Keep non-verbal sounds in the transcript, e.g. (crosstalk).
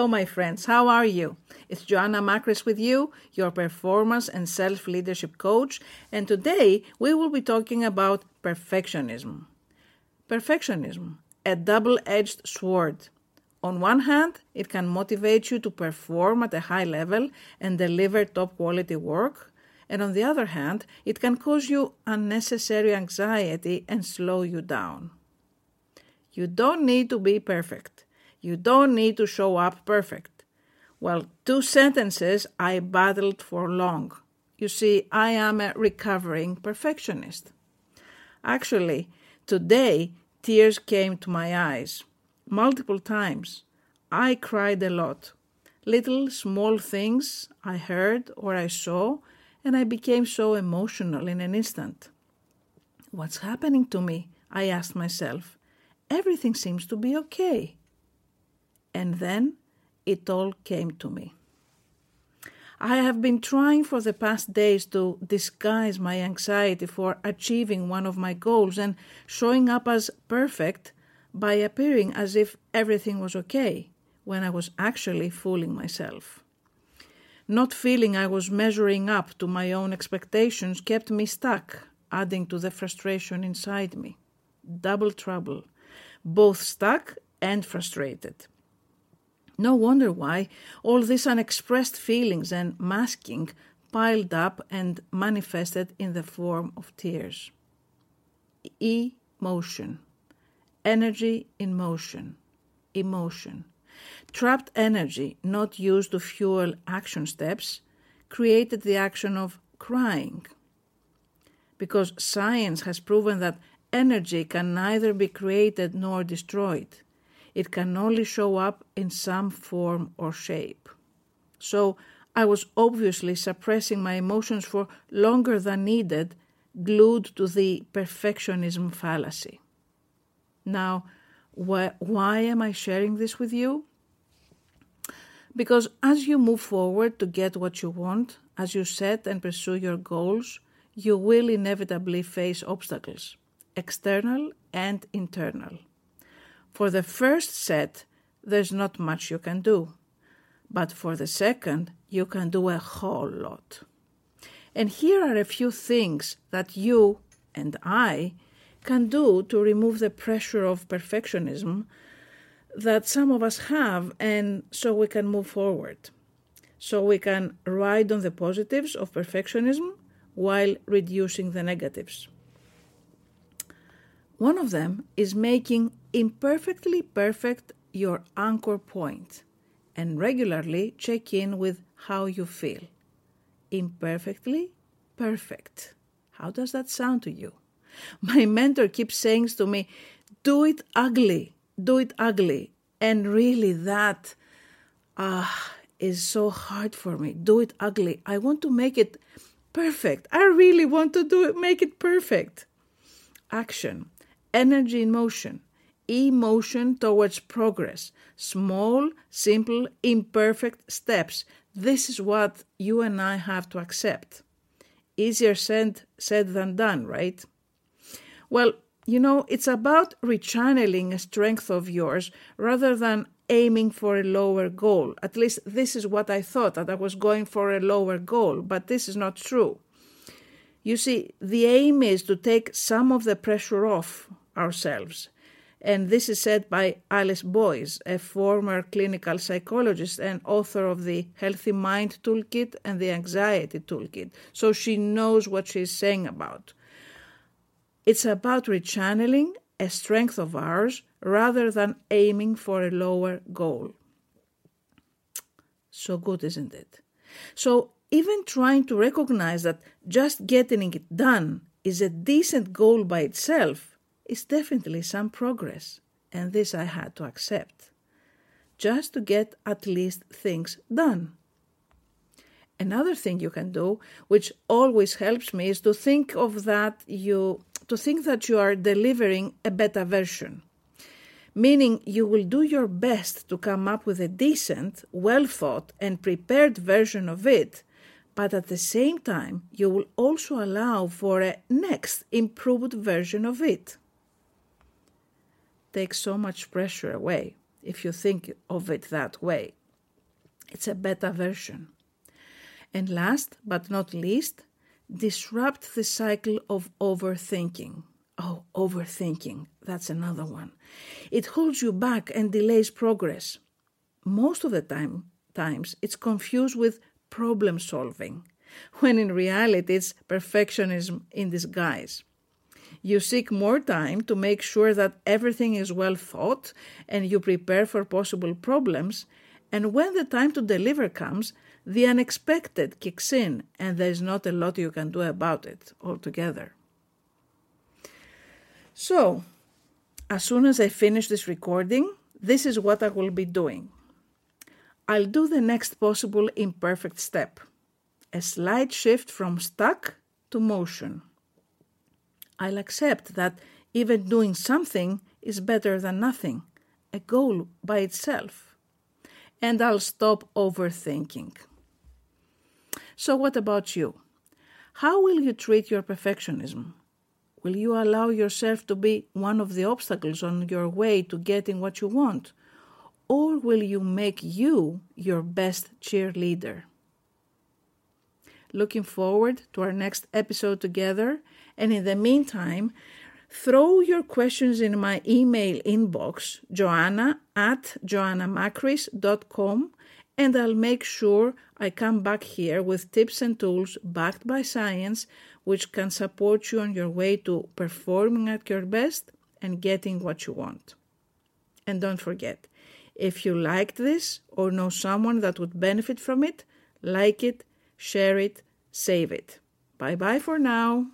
Hello, my friends. How are you? It's Joanna Makris with you, your performance and self leadership coach, and today we will be talking about perfectionism. Perfectionism, a double edged sword. On one hand, it can motivate you to perform at a high level and deliver top quality work, and on the other hand, it can cause you unnecessary anxiety and slow you down. You don't need to be perfect. You don't need to show up perfect. Well, two sentences I battled for long. You see, I am a recovering perfectionist. Actually, today tears came to my eyes multiple times. I cried a lot. Little small things I heard or I saw, and I became so emotional in an instant. What's happening to me? I asked myself. Everything seems to be okay. And then it all came to me. I have been trying for the past days to disguise my anxiety for achieving one of my goals and showing up as perfect by appearing as if everything was okay when I was actually fooling myself. Not feeling I was measuring up to my own expectations kept me stuck, adding to the frustration inside me. Double trouble, both stuck and frustrated. No wonder why all these unexpressed feelings and masking piled up and manifested in the form of tears. Emotion. Energy in motion. Emotion. Trapped energy, not used to fuel action steps, created the action of crying. Because science has proven that energy can neither be created nor destroyed it can only show up in some form or shape. So I was obviously suppressing my emotions for longer than needed, glued to the perfectionism fallacy. Now, wh- why am I sharing this with you? Because as you move forward to get what you want, as you set and pursue your goals, you will inevitably face obstacles, external and internal. For the first set, there's not much you can do. But for the second, you can do a whole lot. And here are a few things that you and I can do to remove the pressure of perfectionism that some of us have, and so we can move forward. So we can ride on the positives of perfectionism while reducing the negatives. One of them is making imperfectly perfect your anchor point and regularly check in with how you feel. Imperfectly perfect. How does that sound to you? (laughs) My mentor keeps saying to me, do it ugly, do it ugly. And really, that ah, is so hard for me. Do it ugly. I want to make it perfect. I really want to do it, make it perfect. Action energy in motion, emotion towards progress, small, simple, imperfect steps. This is what you and I have to accept. Easier said, said than done, right? Well, you know, it's about rechanneling a strength of yours rather than aiming for a lower goal. At least this is what I thought, that I was going for a lower goal, but this is not true. You see, the aim is to take some of the pressure off ourselves. And this is said by Alice Boyes, a former clinical psychologist and author of the Healthy Mind Toolkit and the Anxiety Toolkit. So she knows what she's saying about. It's about rechanneling a strength of ours rather than aiming for a lower goal. So good, isn't it? So even trying to recognize that just getting it done is a decent goal by itself is definitely some progress, and this I had to accept, just to get at least things done. Another thing you can do, which always helps me, is to think of that you to think that you are delivering a better version. Meaning you will do your best to come up with a decent, well thought, and prepared version of it, but at the same time, you will also allow for a next improved version of it takes so much pressure away if you think of it that way. It's a better version. And last but not least, disrupt the cycle of overthinking. Oh, overthinking. That's another one. It holds you back and delays progress. Most of the time, times it's confused with problem solving, when in reality it's perfectionism in disguise. You seek more time to make sure that everything is well thought and you prepare for possible problems, and when the time to deliver comes, the unexpected kicks in and there's not a lot you can do about it altogether. So, as soon as I finish this recording, this is what I will be doing. I'll do the next possible imperfect step a slight shift from stuck to motion. I'll accept that even doing something is better than nothing, a goal by itself. And I'll stop overthinking. So, what about you? How will you treat your perfectionism? Will you allow yourself to be one of the obstacles on your way to getting what you want? Or will you make you your best cheerleader? Looking forward to our next episode together, and in the meantime, throw your questions in my email inbox, joanna at joannamakris.com, and I'll make sure I come back here with tips and tools backed by science which can support you on your way to performing at your best and getting what you want. And don't forget, if you liked this or know someone that would benefit from it, like it, share it, save it. Bye bye for now.